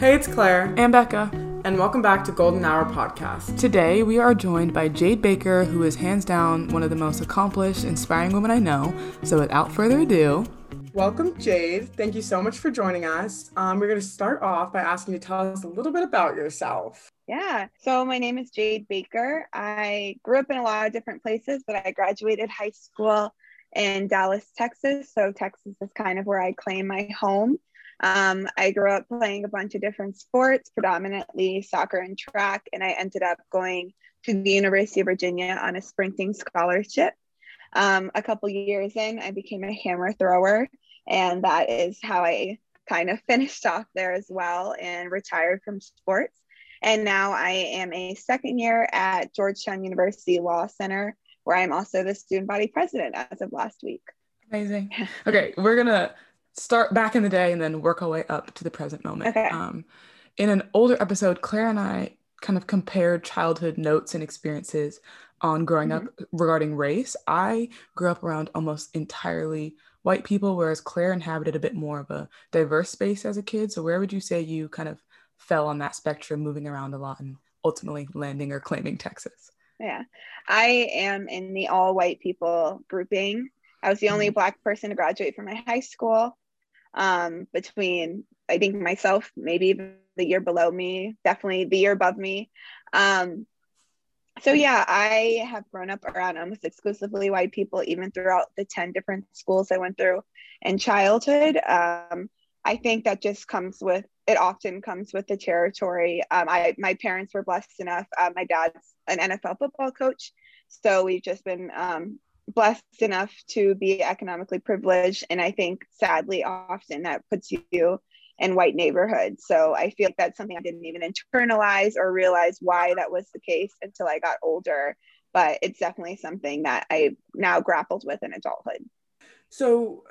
Hey, it's Claire. And Becca. And welcome back to Golden Hour Podcast. Today, we are joined by Jade Baker, who is hands down one of the most accomplished, inspiring women I know. So, without further ado, welcome, Jade. Thank you so much for joining us. Um, we're going to start off by asking you to tell us a little bit about yourself. Yeah. So, my name is Jade Baker. I grew up in a lot of different places, but I graduated high school in Dallas, Texas. So, Texas is kind of where I claim my home. Um, I grew up playing a bunch of different sports, predominantly soccer and track, and I ended up going to the University of Virginia on a sprinting scholarship. Um, a couple years in, I became a hammer thrower, and that is how I kind of finished off there as well and retired from sports. And now I am a second year at Georgetown University Law Center, where I'm also the student body president as of last week. Amazing. Okay, we're gonna start back in the day and then work our way up to the present moment. Okay. Um, in an older episode, Claire and I kind of compared childhood notes and experiences on growing mm-hmm. up regarding race. I grew up around almost entirely white people, whereas Claire inhabited a bit more of a diverse space as a kid. So, where would you say you kind of fell on that spectrum, moving around a lot and ultimately landing or claiming Texas? Yeah, I am in the all white people grouping. I was the only mm-hmm. Black person to graduate from my high school um, between I think myself, maybe the year below me, definitely the year above me. Um, so yeah, I have grown up around almost exclusively white people, even throughout the 10 different schools I went through in childhood. Um, I think that just comes with it often comes with the territory. Um, I my parents were blessed enough. Uh, my dad's an NFL football coach, so we've just been um, blessed enough to be economically privileged. And I think sadly, often that puts you in white neighborhoods. So I feel like that's something I didn't even internalize or realize why that was the case until I got older. But it's definitely something that I now grappled with in adulthood. So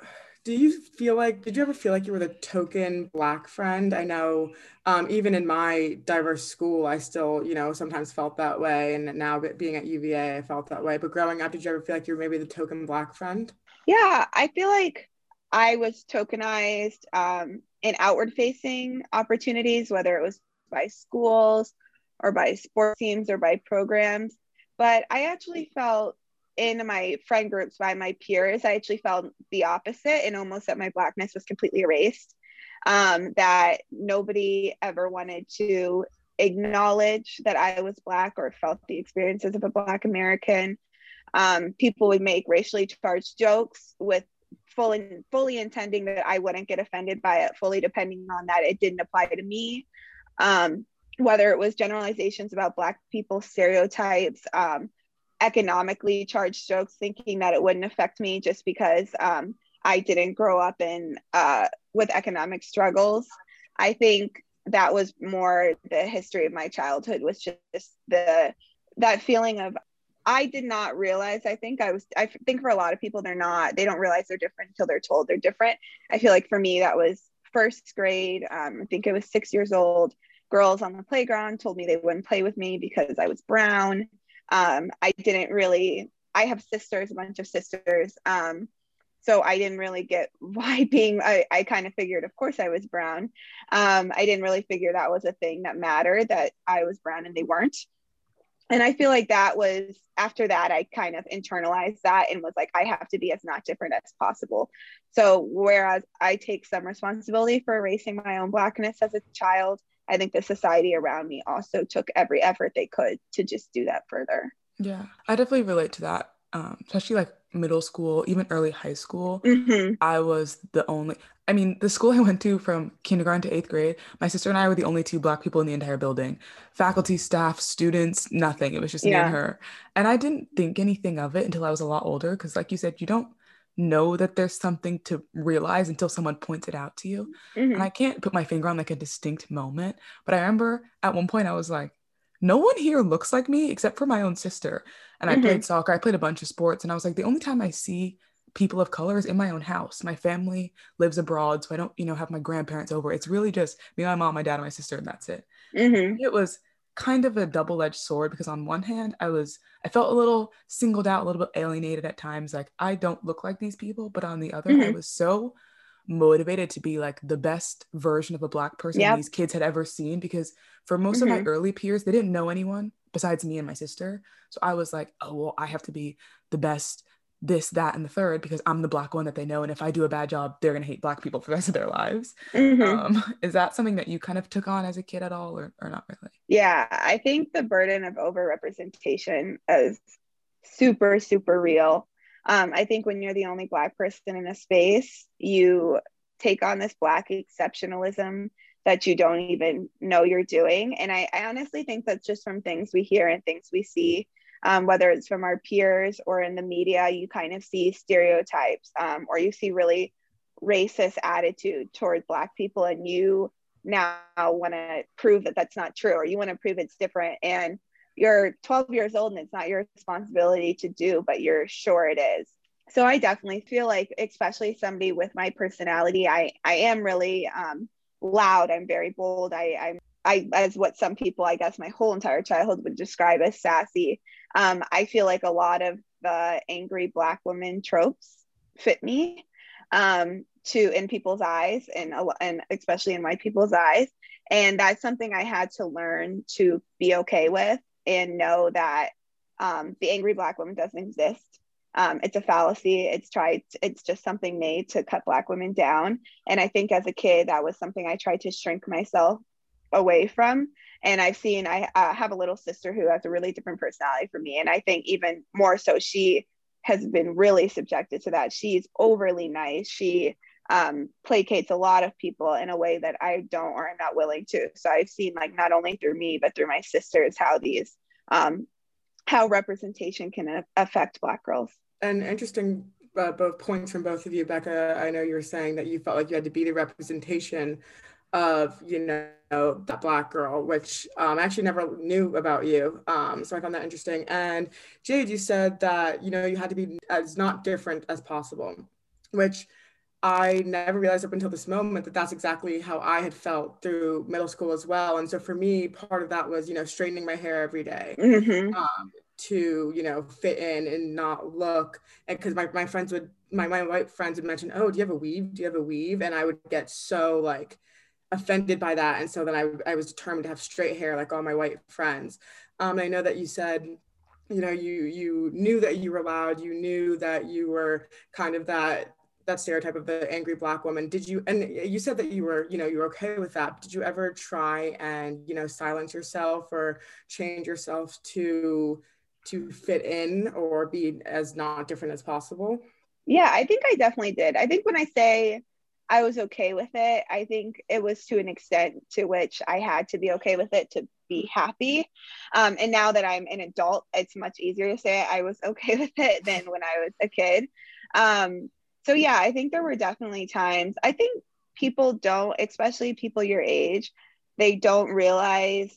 do you feel like did you ever feel like you were the token black friend? I know um, even in my diverse school i still you know sometimes felt that way. And now being at uva i felt that way. But growing up did you ever feel like you were maybe the token black friend? Yeah i feel like i was tokenized um, in outward facing opportunities whether it was by schools or by sports teams or by programs. But i actually felt in my friend groups by my peers, I actually felt the opposite and almost that my blackness was completely erased. Um, that nobody ever wanted to acknowledge that I was black or felt the experiences of a black American. Um, people would make racially charged jokes with fully fully intending that I wouldn't get offended by it, fully depending on that it didn't apply to me. Um, whether it was generalizations about black people, stereotypes, um, economically charged jokes thinking that it wouldn't affect me just because um, I didn't grow up in uh, with economic struggles. I think that was more the history of my childhood was just the that feeling of I did not realize I think I was I think for a lot of people they're not they don't realize they're different until they're told they're different. I feel like for me that was first grade um, I think it was 6 years old girls on the playground told me they wouldn't play with me because I was brown um, I didn't really, I have sisters, a bunch of sisters. Um, so I didn't really get why being, I, I kind of figured, of course, I was brown. Um, I didn't really figure that was a thing that mattered, that I was brown and they weren't. And I feel like that was after that, I kind of internalized that and was like, I have to be as not different as possible. So, whereas I take some responsibility for erasing my own Blackness as a child, I think the society around me also took every effort they could to just do that further. Yeah, I definitely relate to that. Um, especially like middle school, even early high school. Mm-hmm. I was the only, I mean, the school I went to from kindergarten to eighth grade, my sister and I were the only two Black people in the entire building. Faculty, staff, students, nothing. It was just yeah. me and her. And I didn't think anything of it until I was a lot older. Cause, like you said, you don't know that there's something to realize until someone points it out to you. Mm-hmm. And I can't put my finger on like a distinct moment, but I remember at one point I was like, no one here looks like me except for my own sister. And mm-hmm. I played soccer, I played a bunch of sports, and I was like, the only time I see people of color is in my own house. My family lives abroad, so I don't, you know, have my grandparents over. It's really just me, my mom, my dad, and my sister, and that's it. Mm-hmm. It was kind of a double-edged sword because on one hand i was i felt a little singled out a little bit alienated at times like i don't look like these people but on the other mm-hmm. i was so motivated to be like the best version of a black person yep. these kids had ever seen because for most mm-hmm. of my mm-hmm. early peers they didn't know anyone besides me and my sister so i was like oh well i have to be the best this that and the third because i'm the black one that they know and if i do a bad job they're going to hate black people for the rest of their lives. Mm-hmm. um, is that something that you kind of took on as a kid at all or, or not really? Yeah i think the burden of overrepresentation is super super real. Um, i think when you're the only black person in a space you take on this black exceptionalism that you don't even know you're doing and I, I honestly think that's just from things we hear and things we see um, whether it's from our peers or in the media, you kind of see stereotypes um, or you see really racist attitude toward Black people, and you now want to prove that that's not true or you want to prove it's different. And you're 12 years old and it's not your responsibility to do, but you're sure it is. So I definitely feel like, especially somebody with my personality, I, I am really um, loud. I'm very bold. I, I'm I as what some people I guess my whole entire childhood would describe as sassy. Um, I feel like a lot of the angry black woman tropes fit me um, to in people's eyes and and especially in white people's eyes, and that's something I had to learn to be okay with and know that um, the angry black woman doesn't exist. Um, it's a fallacy. It's tried. It's just something made to cut black women down. And I think as a kid, that was something I tried to shrink myself away from and i've seen i uh, have a little sister who has a really different personality from me. And i think even more so she has been really subjected to that. She's overly nice. She um, placates a lot of people in a way that i don't or i'm not willing to. So i've seen like not only through me but through my sisters how these um, how representation can affect black girls. And interesting uh, both points from both of you becca. I know you were saying that you felt like you had to be the representation of you know that black girl which um, i actually never knew about you um, so i found that interesting. And jade you said that you know you had to be as not different as possible which i never realized up until this moment that that's exactly how i had felt through middle school as well. And so for me part of that was you know straightening my hair every day, mm-hmm. um, to you know fit in and not look. And because my, my friends would my, my white friends would mention oh do you have a weave? Do you have a weave? And i would get so like offended by that. And so then I, I was determined to have straight hair like all my white friends. Um, I know that you said, you know, you you knew that you were loud, you knew that you were kind of that that stereotype of the angry black woman. Did you and you said that you were, you know, you were okay with that. Did you ever try and, you know, silence yourself or change yourself to to fit in or be as not different as possible? Yeah, I think I definitely did. I think when I say I was okay with it. I think it was to an extent to which I had to be okay with it to be happy. Um, and now that I'm an adult, it's much easier to say I was okay with it than when I was a kid. Um, so, yeah, I think there were definitely times. I think people don't, especially people your age, they don't realize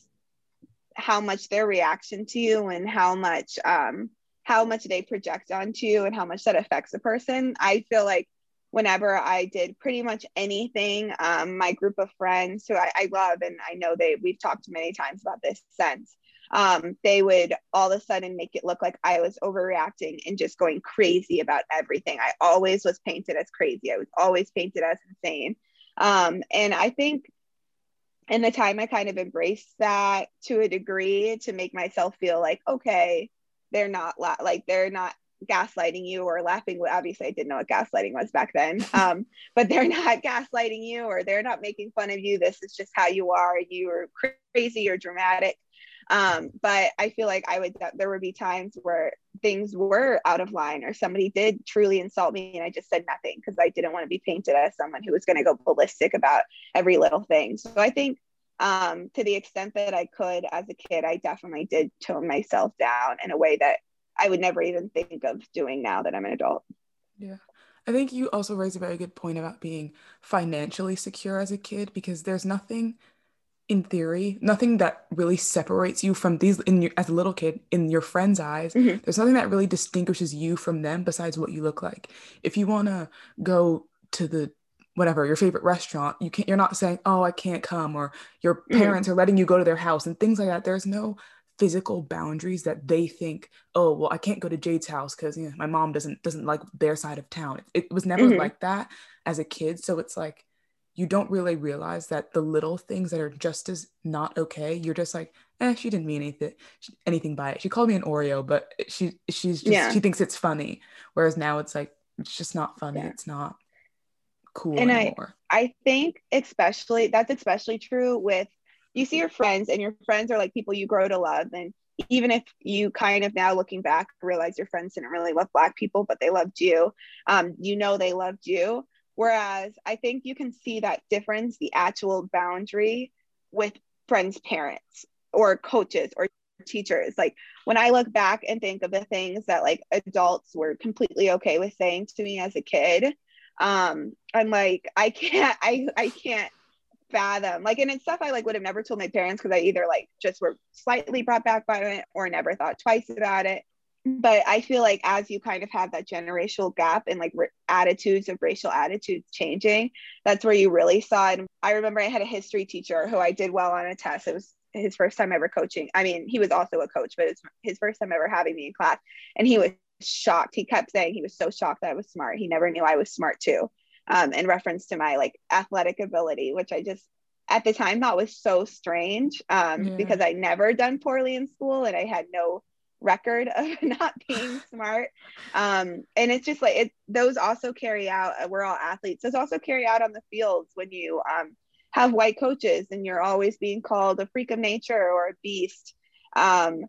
how much their reaction to you and how much um, how much they project onto you and how much that affects a person. I feel like whenever I did pretty much anything, um, my group of friends who I, I, love, and I know they we've talked many times about this since, um, they would all of a sudden make it look like I was overreacting and just going crazy about everything. I always was painted as crazy. I was always painted as insane. Um, and I think in the time I kind of embraced that to a degree to make myself feel like, okay, they're not like they're not gaslighting you or laughing obviously i didn't know what gaslighting was back then um, but they're not gaslighting you or they're not making fun of you. This is just how you are. You are crazy or dramatic. Um, but i feel like i would there would be times where things were out of line or somebody did truly insult me and i just said nothing because i didn't want to be painted as someone who was going to go ballistic about every little thing. So i think um, to the extent that i could as a kid i definitely did tone myself down in a way that I would never even think of doing now that I'm an adult. Yeah. I think you also raised a very good point about being financially secure as a kid because there's nothing in theory, nothing that really separates you from these in your as a little kid in your friends' eyes. Mm-hmm. There's nothing that really distinguishes you from them besides what you look like. If you want to go to the whatever your favorite restaurant, you can't you're not saying, "Oh, I can't come," or your mm-hmm. parents mm-hmm. are letting you go to their house and things like that. There's no physical boundaries that they think oh well i can't go to jade's house because you know, my mom doesn't doesn't like their side of town it, it was never mm-hmm. like that as a kid so it's like you don't really realize that the little things that are just as not okay you're just like eh she didn't mean anything anything by it she called me an oreo but she she's just yeah. she thinks it's funny whereas now it's like it's just not funny yeah. it's not cool and anymore. i i think especially that's especially true with you see your friends and your friends are like people you grow to love and even if you kind of now looking back realize your friends didn't really love black people but they loved you um, you know they loved you. Whereas i think you can see that difference the actual boundary with friends parents or coaches or teachers. Like when i look back and think of the things that like adults were completely okay with saying to me as a kid um i'm like i can't i i can't fathom. Like and it's stuff i like would have never told my parents because i either like just were slightly brought back by it or never thought twice about it. But i feel like as you kind of have that generational gap and like attitudes of racial attitudes changing that's where you really saw it. I remember i had a history teacher who i did well on a test. It was his first time ever coaching. I mean he was also a coach but it's his first time ever having me in class. And he was shocked. He kept saying he was so shocked that i was smart. He never knew i was smart too um, in reference to my like athletic ability, which I just at the time thought was so strange um, yeah. because I never done poorly in school and I had no record of not being smart. Um, and it's just like it, those also carry out. Uh, we're all athletes. Those also carry out on the fields when you um, have white coaches and you're always being called a freak of nature or a beast. Um,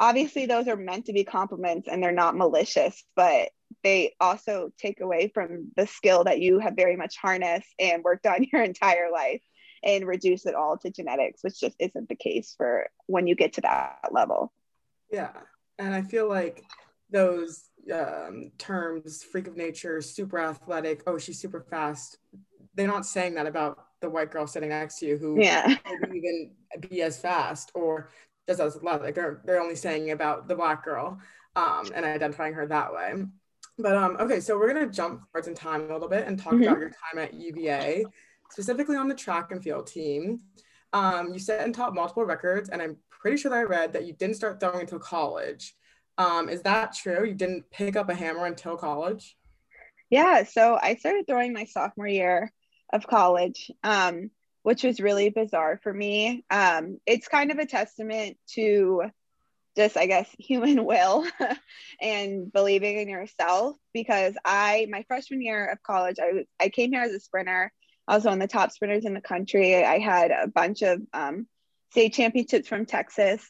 obviously, those are meant to be compliments and they're not malicious, but they also take away from the skill that you have very much harnessed and worked on your entire life and reduce it all to genetics, which just isn't the case for when you get to that level. Yeah. And I feel like those um, terms, freak of nature, super athletic, oh, she's super fast, they're not saying that about the white girl sitting next to you who yeah. even be as fast or does as athletic. They're, they're only saying about the black girl um, and identifying her that way. But um, okay, so we're gonna jump forwards in time a little bit and talk mm-hmm. about your time at UVA, specifically on the track and field team. Um, you set and taught multiple records, and I'm pretty sure that I read that you didn't start throwing until college. Um, is that true? You didn't pick up a hammer until college? Yeah, so I started throwing my sophomore year of college, um, which was really bizarre for me. Um, it's kind of a testament to just i guess human will and believing in yourself because i my freshman year of college i i came here as a sprinter. I was one of the top sprinters in the country. I had a bunch of um, state championships from texas.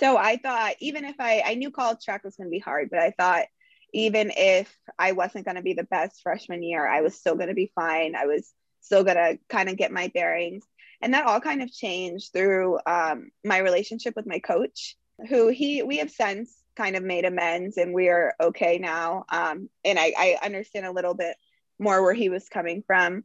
So i thought even if i i knew college track was going to be hard but i thought even if i wasn't going to be the best freshman year i was still going to be fine. I was still going to kind of get my bearings. And that all kind of changed through um, my relationship with my coach who he we have since kind of made amends and we are okay now. Um, and I, I understand a little bit more where he was coming from.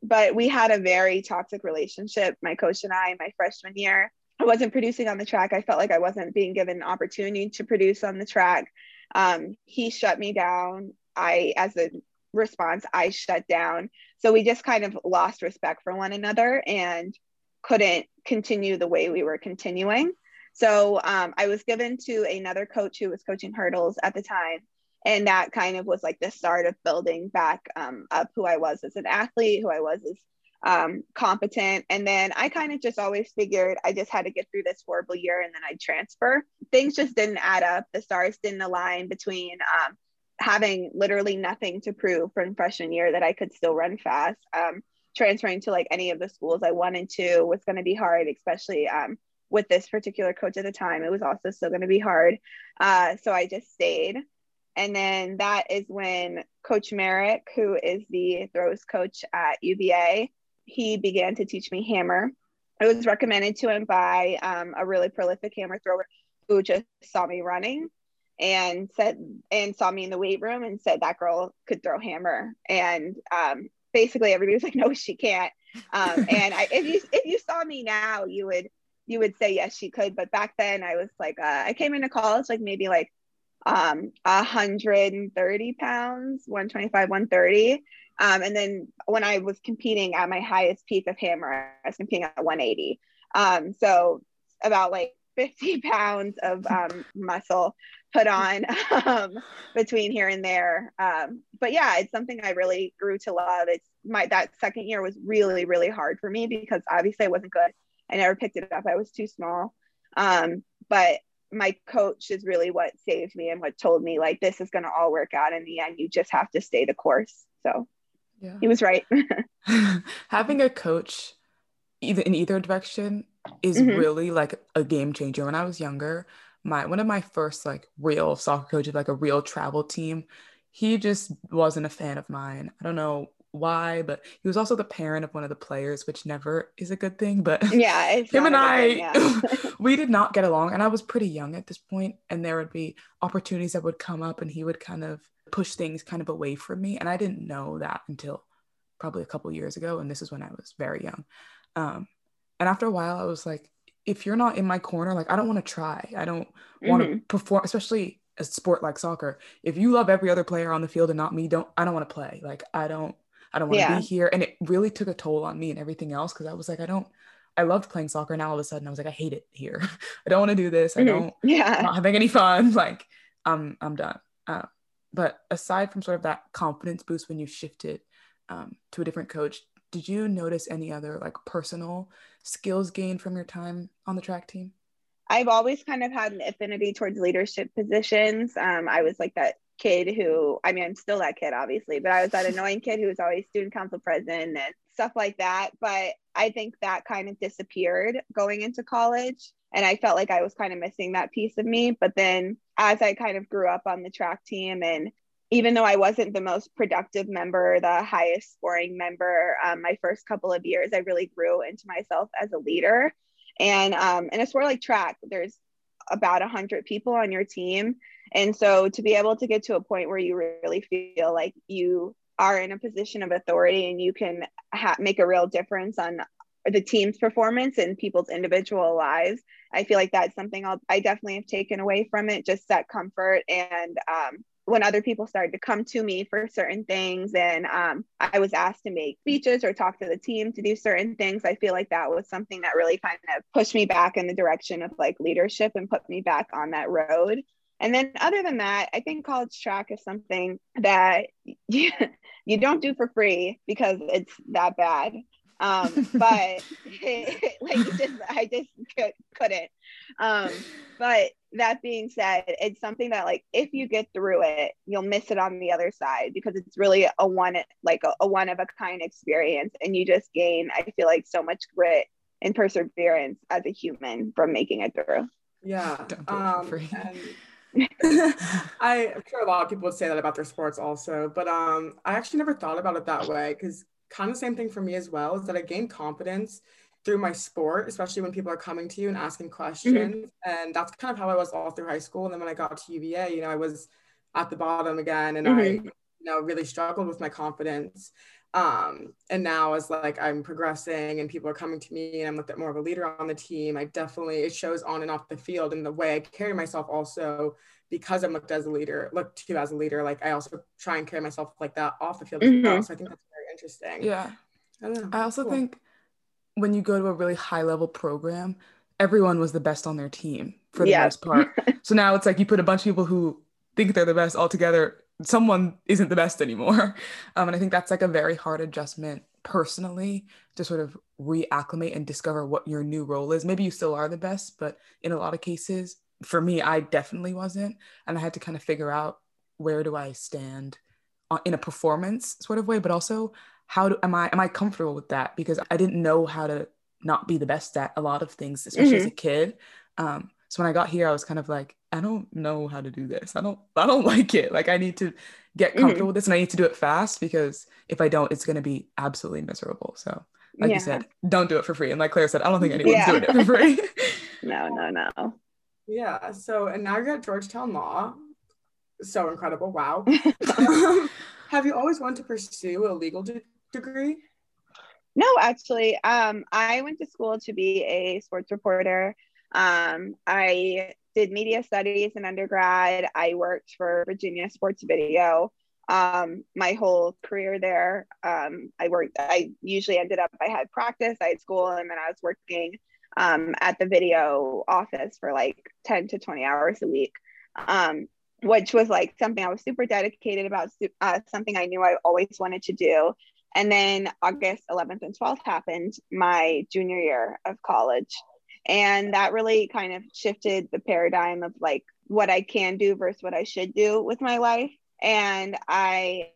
But we had a very toxic relationship my coach and i my freshman year. I wasn't producing on the track. I felt like i wasn't being given an opportunity to produce on the track. Um, he shut me down. I as a response i shut down. So we just kind of lost respect for one another and couldn't continue the way we were continuing so um, I was given to another coach who was coaching hurdles at the time. And that kind of was like the start of building back um, up who I was as an athlete, who I was as um, competent. And then I kind of just always figured I just had to get through this horrible year and then I'd transfer. Things just didn't add up. The stars didn't align between um, having literally nothing to prove from freshman year that I could still run fast. Um, transferring to like any of the schools I wanted to was going to be hard, especially um, with this particular coach at the time, it was also still going to be hard. Uh, so I just stayed. And then that is when Coach Merrick, who is the throws coach at UVA, he began to teach me hammer. It was recommended to him by um, a really prolific hammer thrower who just saw me running and said and saw me in the weight room and said that girl could throw hammer. And um, basically everybody was like, no, she can't. Um, and I, if you if you saw me now, you would you would say yes she could but back then i was like uh, i came into college like maybe like um 130 pounds 125 130 um, and then when i was competing at my highest peak of hammer i was competing at 180 um, so about like 50 pounds of um, muscle put on um, between here and there. Um, but yeah, it's something I really grew to love. It's my that second year was really really hard for me because obviously I wasn't good. I never picked it up. I was too small. Um, but my coach is really what saved me and what told me like this is going to all work out in the end. You just have to stay the course. So yeah. he was right. Having a coach either in either direction is mm-hmm. really like a game changer. When I was younger, my one of my first like real soccer coaches, like a real travel team, he just wasn't a fan of mine. I don't know why, but he was also the parent of one of the players, which never is a good thing. But yeah, him and I, yeah. we did not get along, and I was pretty young at this point, and there would be opportunities that would come up, and he would kind of push things kind of away from me, and I didn't know that until probably a couple years ago, and this is when I was very young. Um, and after a while, I was like, if you're not in my corner, like I don't want to try. I don't want to mm-hmm. perform, especially a sport like soccer. If you love every other player on the field and not me, don't I don't want to play. Like I don't I don't want to yeah. be here. And it really took a toll on me and everything else because I was like, I don't I loved playing soccer. Now all of a sudden I was like, I hate it here. I don't want to do this. I mm-hmm. don't yeah I'm not having any fun. Like I'm I'm done. Uh, but aside from sort of that confidence boost when you shifted um, to a different coach, did you notice any other like personal skills gained from your time on the track team? I've always kind of had an affinity towards leadership positions. Um, I was like that kid who, I mean, I'm still that kid, obviously, but I was that annoying kid who was always student council president and stuff like that. But I think that kind of disappeared going into college. And I felt like I was kind of missing that piece of me. But then as I kind of grew up on the track team and even though I wasn't the most productive member, the highest scoring member, um, my first couple of years, I really grew into myself as a leader. And um, in a sport like track, there's about 100 people on your team. And so to be able to get to a point where you really feel like you are in a position of authority and you can ha- make a real difference on the team's performance and people's individual lives i feel like that's something I'll, i definitely have taken away from it just that comfort and um, when other people started to come to me for certain things and um, i was asked to make speeches or talk to the team to do certain things i feel like that was something that really kind of pushed me back in the direction of like leadership and put me back on that road. And then other than that i think college track is something that you, you don't do for free because it's that bad um, but like just I just could, couldn't. Um, but that being said, it's something that like if you get through it, you'll miss it on the other side because it's really a one like a, a one of a kind experience, and you just gain I feel like so much grit and perseverance as a human from making it through. Yeah. Um, I, I'm sure a lot of people would say that about their sports also, but um, I actually never thought about it that way because kind of the same thing for me as well is that I gained confidence through my sport, especially when people are coming to you and asking mm-hmm. questions. Mm-hmm. And that's kind of how I was all through high school. And then when I got to UVA, you know, I was at the bottom again and mm-hmm. I, you know, really struggled with my confidence. Um, and now as like I'm progressing and people are coming to me and I'm looked at more of a leader on the team, I definitely it shows on and off the field and the way I carry myself also because I'm looked as a leader, looked to as a leader. Like I also try and carry myself like that off the field mm-hmm. as well. So I think that's interesting. Yeah. I, I also cool. think when you go to a really high level program, everyone was the best on their team for the yeah. most part. so now it's like you put a bunch of people who think they're the best all together, someone isn't the best anymore. Um, and I think that's like a very hard adjustment personally to sort of reacclimate and discover what your new role is. Maybe you still are the best, but in a lot of cases, for me, I definitely wasn't. And I had to kind of figure out where do I stand in a performance sort of way, but also how do am I am I comfortable with that? Because I didn't know how to not be the best at a lot of things, especially mm-hmm. as a kid. Um, so when I got here, I was kind of like, I don't know how to do this. I don't I don't like it. Like I need to get mm-hmm. comfortable mm-hmm. with this and I need to do it fast because if I don't, it's gonna be absolutely miserable. So like yeah. you said, don't do it for free. And like Claire said, I don't think anyone's yeah. doing it for free. no, no, no. Yeah. So and now you're at Georgetown Law so incredible. Wow. Have you always wanted to pursue a legal de- degree? No, actually. Um, I went to school to be a sports reporter. Um, I did media studies in undergrad. I worked for Virginia Sports Video um, my whole career there. Um, I worked, I usually ended up, I had practice, I had school, and then I was working um, at the video office for like 10 to 20 hours a week, um, which was like something I was super dedicated about, uh, something I knew I always wanted to do. And then August 11th and 12th happened my junior year of college. And that really kind of shifted the paradigm of like what I can do versus what I should do with my life. And I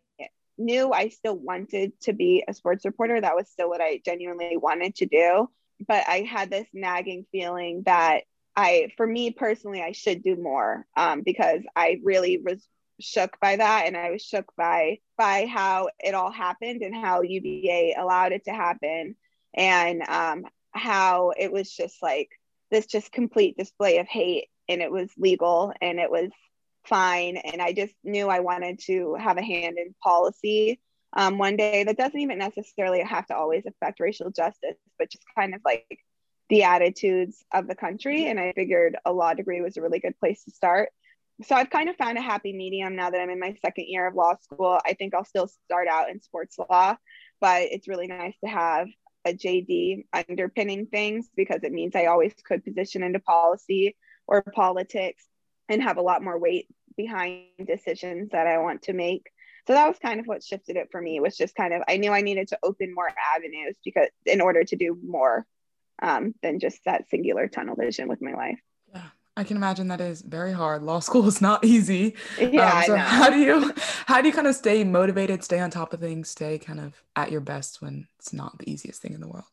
knew I still wanted to be a sports reporter. That was still what I genuinely wanted to do. But I had this nagging feeling that I, for me personally, I should do more um, because I really was shook by that, and I was shook by by how it all happened and how UVA allowed it to happen, and um, how it was just like this just complete display of hate, and it was legal and it was fine. And I just knew I wanted to have a hand in policy um, one day that doesn't even necessarily have to always affect racial justice, but just kind of like the attitudes of the country. And I figured a law degree was a really good place to start. So I've kind of found a happy medium now that I'm in my second year of law school. I think I'll still start out in sports law, but it's really nice to have a JD underpinning things because it means I always could position into policy or politics and have a lot more weight behind decisions that I want to make. So that was kind of what shifted it for me was just kind of I knew I needed to open more avenues because in order to do more um, than just that singular tunnel vision with my life. Yeah, I can imagine that is very hard. Law school is not easy. Yeah. Um, so how do you how do you kind of stay motivated, stay on top of things, stay kind of at your best when it's not the easiest thing in the world?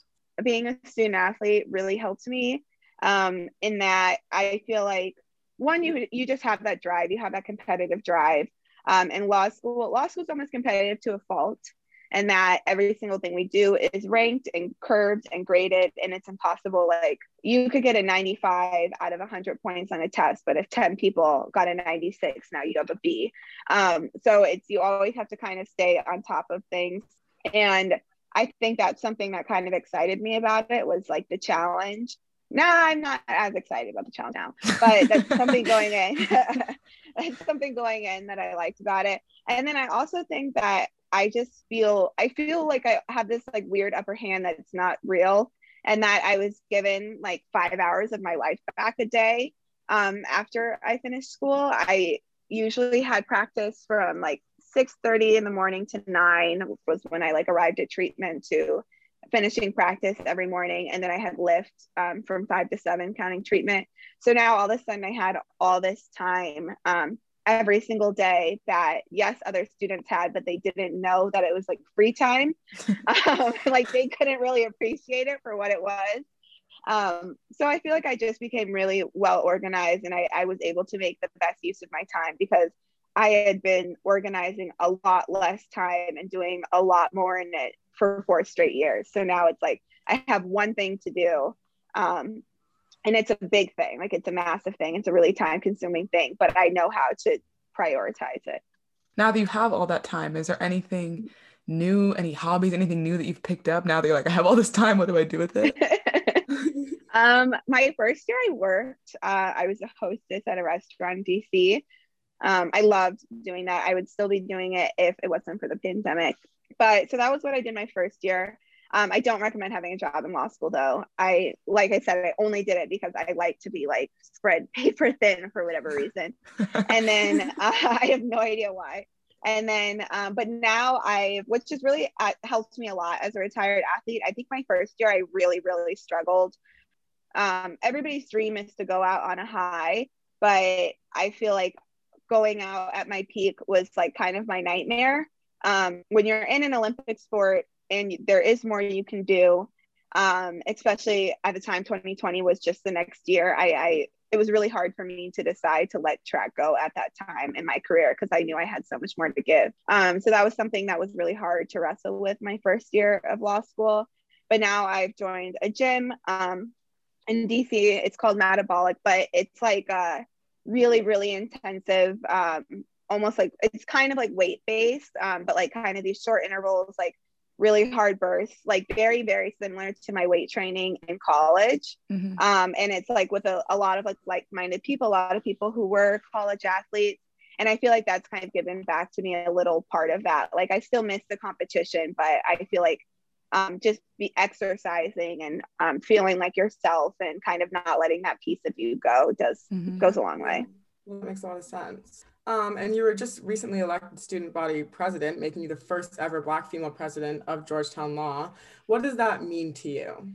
Being a student athlete really helped me um, in that I feel like one you you just have that drive you have that competitive drive um, in law school law school is almost competitive to a fault and that every single thing we do is ranked and curved and graded and it's impossible like you could get a 95 out of 100 points on a test but if 10 people got a 96 now you have a b um, so it's you always have to kind of stay on top of things and i think that's something that kind of excited me about it was like the challenge no, I'm not as excited about the challenge now, but that's something going in. that's something going in that I liked about it. And then I also think that I just feel I feel like I have this like weird upper hand that's not real, and that I was given like five hours of my life back a day um, after I finished school. I usually had practice from like 6:30 in the morning to nine was when I like arrived at treatment to finishing practice every morning and then i had lift um, from five to seven counting treatment so now all of a sudden i had all this time um, every single day that yes other students had but they didn't know that it was like free time um, like they couldn't really appreciate it for what it was um, so i feel like i just became really well organized and I, I was able to make the best use of my time because i had been organizing a lot less time and doing a lot more in it for four straight years. So now it's like I have one thing to do. Um, and it's a big thing, like it's a massive thing. It's a really time consuming thing, but I know how to prioritize it. Now that you have all that time, is there anything new, any hobbies, anything new that you've picked up now that you're like, I have all this time, what do I do with it? um, my first year I worked, uh, I was a hostess at a restaurant in DC. Um, I loved doing that. I would still be doing it if it wasn't for the pandemic. But so that was what I did my first year. Um, I don't recommend having a job in law school though. I, like I said, I only did it because I like to be like spread paper thin for whatever reason. and then uh, I have no idea why. And then, um, but now I, which just really uh, helped me a lot as a retired athlete. I think my first year I really, really struggled. Um, everybody's dream is to go out on a high, but I feel like going out at my peak was like kind of my nightmare um, when you're in an Olympic sport and there is more you can do, um, especially at the time 2020 was just the next year, I, I it was really hard for me to decide to let track go at that time in my career because I knew I had so much more to give. Um, so that was something that was really hard to wrestle with my first year of law school. But now I've joined a gym um, in DC. It's called Metabolic, but it's like a really, really intensive um, almost like it's kind of like weight based, um, but like kind of these short intervals, like really hard bursts, like very, very similar to my weight training in college. Mm-hmm. Um, and it's like with a, a lot of like like minded people, a lot of people who were college athletes. And I feel like that's kind of given back to me a little part of that. Like I still miss the competition, but I feel like um, just be exercising and um, feeling like yourself and kind of not letting that piece of you go does mm-hmm. goes a long way. That makes a lot of sense. Um, and you were just recently elected student body president, making you the first ever Black female president of Georgetown Law. What does that mean to you?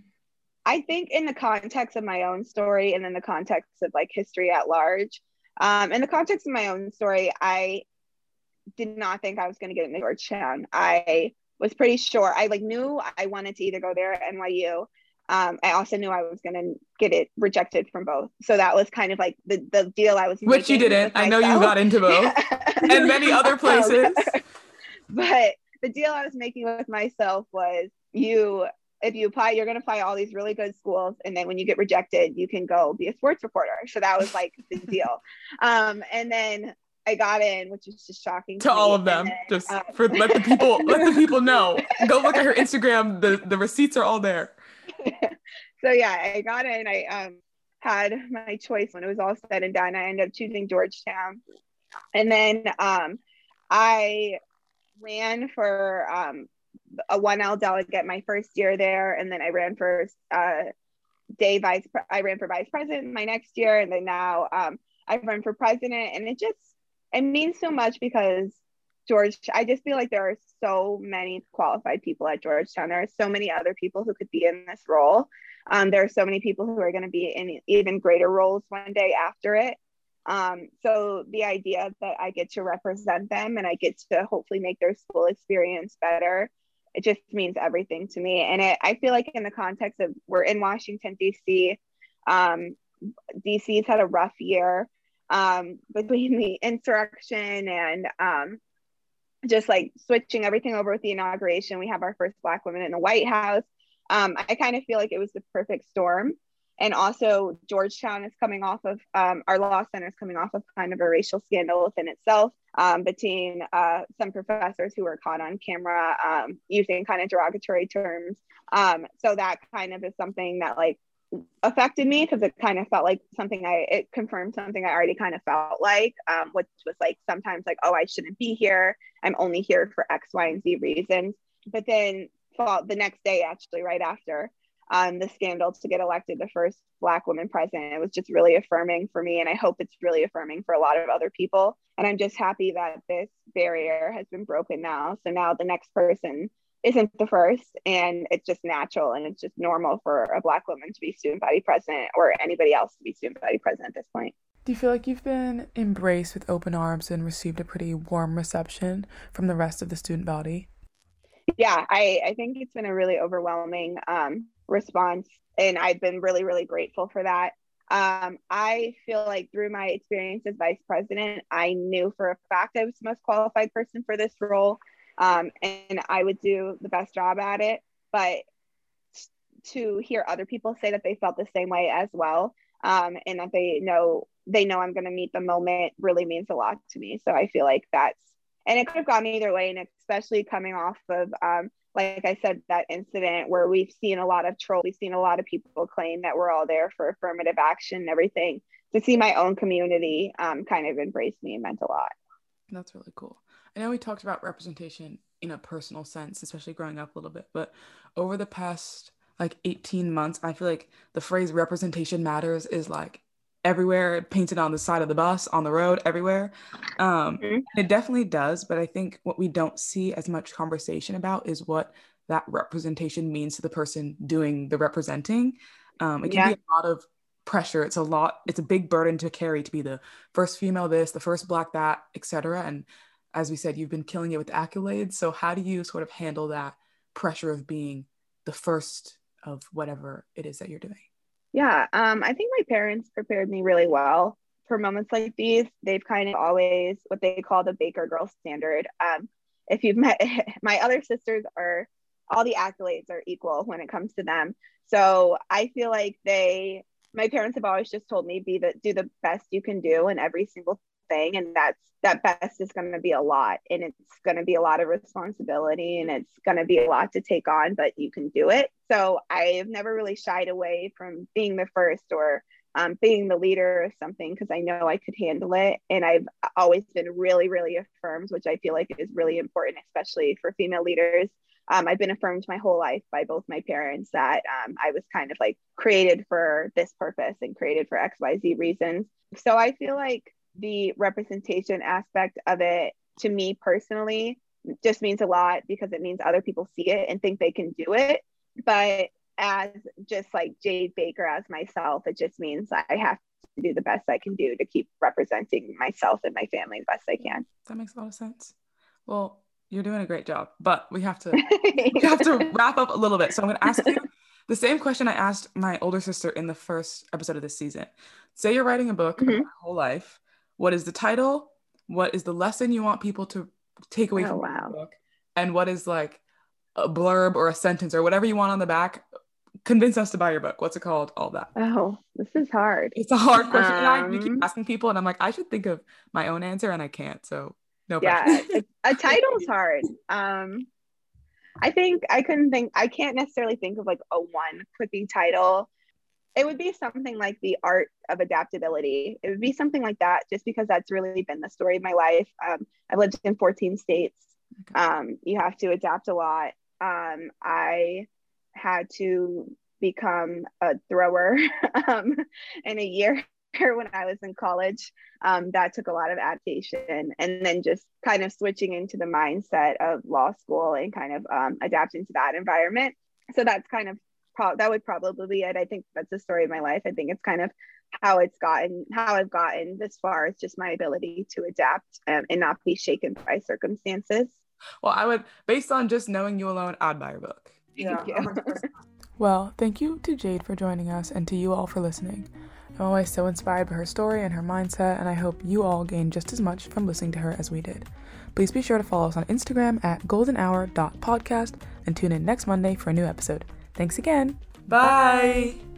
I think, in the context of my own story and in the context of like history at large, um, in the context of my own story, I did not think I was going to get into Georgetown. I was pretty sure. I like knew I wanted to either go there or NYU. Um, I also knew I was going to get it rejected from both. So that was kind of like the, the deal I was making. Which you didn't. I know you got into both and many other places. but the deal I was making with myself was you if you apply, you're going to apply all these really good schools. And then when you get rejected, you can go be a sports reporter. So that was like the deal. Um, and then I got in, which is just shocking to, to all of them. Then, just um, for let the people let the people know. Go look at her Instagram. The the receipts are all there. so yeah, I got in. I um had my choice when it was all said and done. I ended up choosing Georgetown, and then um I ran for um a 1L delegate my first year there, and then I ran for uh day vice. I ran for vice president my next year, and then now um I run for president, and it just it means so much because George, I just feel like there are so many qualified people at Georgetown. There are so many other people who could be in this role. Um, there are so many people who are going to be in even greater roles one day after it. Um, so the idea that I get to represent them and I get to hopefully make their school experience better, it just means everything to me. And it, I feel like in the context of we're in Washington D.C. Um, DC's had a rough year um, between the insurrection and um, just like switching everything over with the inauguration. We have our first Black women in the White House. Um, I kind of feel like it was the perfect storm. And also, Georgetown is coming off of um, our law center is coming off of kind of a racial scandal within itself um, between uh, some professors who were caught on camera um, using kind of derogatory terms. Um, so that kind of is something that like affected me because it kind of felt like something I it confirmed something I already kind of felt like, um, which was like sometimes like, oh, I shouldn't be here. I'm only here for X, Y, and Z reasons. But then fall the next day, actually, right after um, the scandal to get elected the first Black woman president, it was just really affirming for me. And I hope it's really affirming for a lot of other people. And I'm just happy that this barrier has been broken now. So now the next person isn't the first and it's just natural and it's just normal for a black woman to be student body president or anybody else to be student body president at this point. Do you feel like you've been embraced with open arms and received a pretty warm reception from the rest of the student body? Yeah i, I think it's been a really overwhelming um, response and i've been really really grateful for that. Um, I feel like through my experience as vice president, I knew for a fact I was the most qualified person for this role um, and I would do the best job at it. But to hear other people say that they felt the same way as well, um, and that they know they know I'm going to meet the moment really means a lot to me. So I feel like that's and it could have gone either way, and especially coming off of um, like I said, that incident where we've seen a lot of troll, we've seen a lot of people claim that we're all there for affirmative action and everything. To see my own community um, kind of embrace me meant a lot. That's really cool. I know we talked about representation in a personal sense, especially growing up a little bit, but over the past like 18 months, I feel like the phrase representation matters is like everywhere, painted on the side of the bus, on the road, everywhere. Um, mm-hmm. It definitely does, but I think what we don't see as much conversation about is what that representation means to the person doing the representing. Um, it can yeah. be a lot of pressure. It's a lot. It's a big burden to carry to be the first female this, the first black that, etc. And as we said, you've been killing it with accolades. So how do you sort of handle that pressure of being the first of whatever it is that you're doing? Yeah, um, I think my parents prepared me really well for moments like these. They've kind of always what they call the Baker Girl standard. Um, if you've met my other sisters, are all the accolades are equal when it comes to them. So I feel like they, my parents have always just told me be the do the best you can do in every single thing and that's that best is going to be a lot and it's going to be a lot of responsibility and it's going to be a lot to take on but you can do it so i've never really shied away from being the first or um, being the leader of something because i know i could handle it and i've always been really really affirmed which i feel like is really important especially for female leaders um, I've been affirmed my whole life by both my parents that um, I was kind of like created for this purpose and created for XYZ reasons. So I feel like the representation aspect of it to me personally just means a lot because it means other people see it and think they can do it. But as just like Jade Baker, as myself, it just means I have to do the best I can do to keep representing myself and my family the best I can. That makes a lot of sense. Well, you're doing a great job, but we have to we have to wrap up a little bit. So I'm going to ask you the same question I asked my older sister in the first episode of this season. Say you're writing a book mm-hmm. about whole life. What is the title? What is the lesson you want people to take away oh, from wow. the book? And what is like a blurb or a sentence or whatever you want on the back convince us to buy your book. What's it called? All that. Oh, this is hard. It's a hard question. Um, I, keep asking people, and I'm like, I should think of my own answer, and I can't. So no. Yeah, a title's hard. Um, I think I couldn't think. I can't necessarily think of like a one quippy title. It would be something like the art of adaptability. It would be something like that, just because that's really been the story of my life. Um, I've lived in 14 states. Um, you have to adapt a lot. Um, I had to become a thrower um, in a year when I was in college. Um, that took a lot of adaptation and then just kind of switching into the mindset of law school and kind of um, adapting to that environment. So that's kind of pro- that would probably be it. I think that's the story of my life. I think it's kind of how it's gotten, how I've gotten this far is just my ability to adapt um, and not be shaken by circumstances. Well, I would, based on just knowing you alone, I'd buy your book. Yeah. well, thank you to Jade for joining us and to you all for listening. I'm always so inspired by her story and her mindset, and I hope you all gain just as much from listening to her as we did. Please be sure to follow us on Instagram at goldenhour.podcast and tune in next Monday for a new episode. Thanks again. Bye. Bye.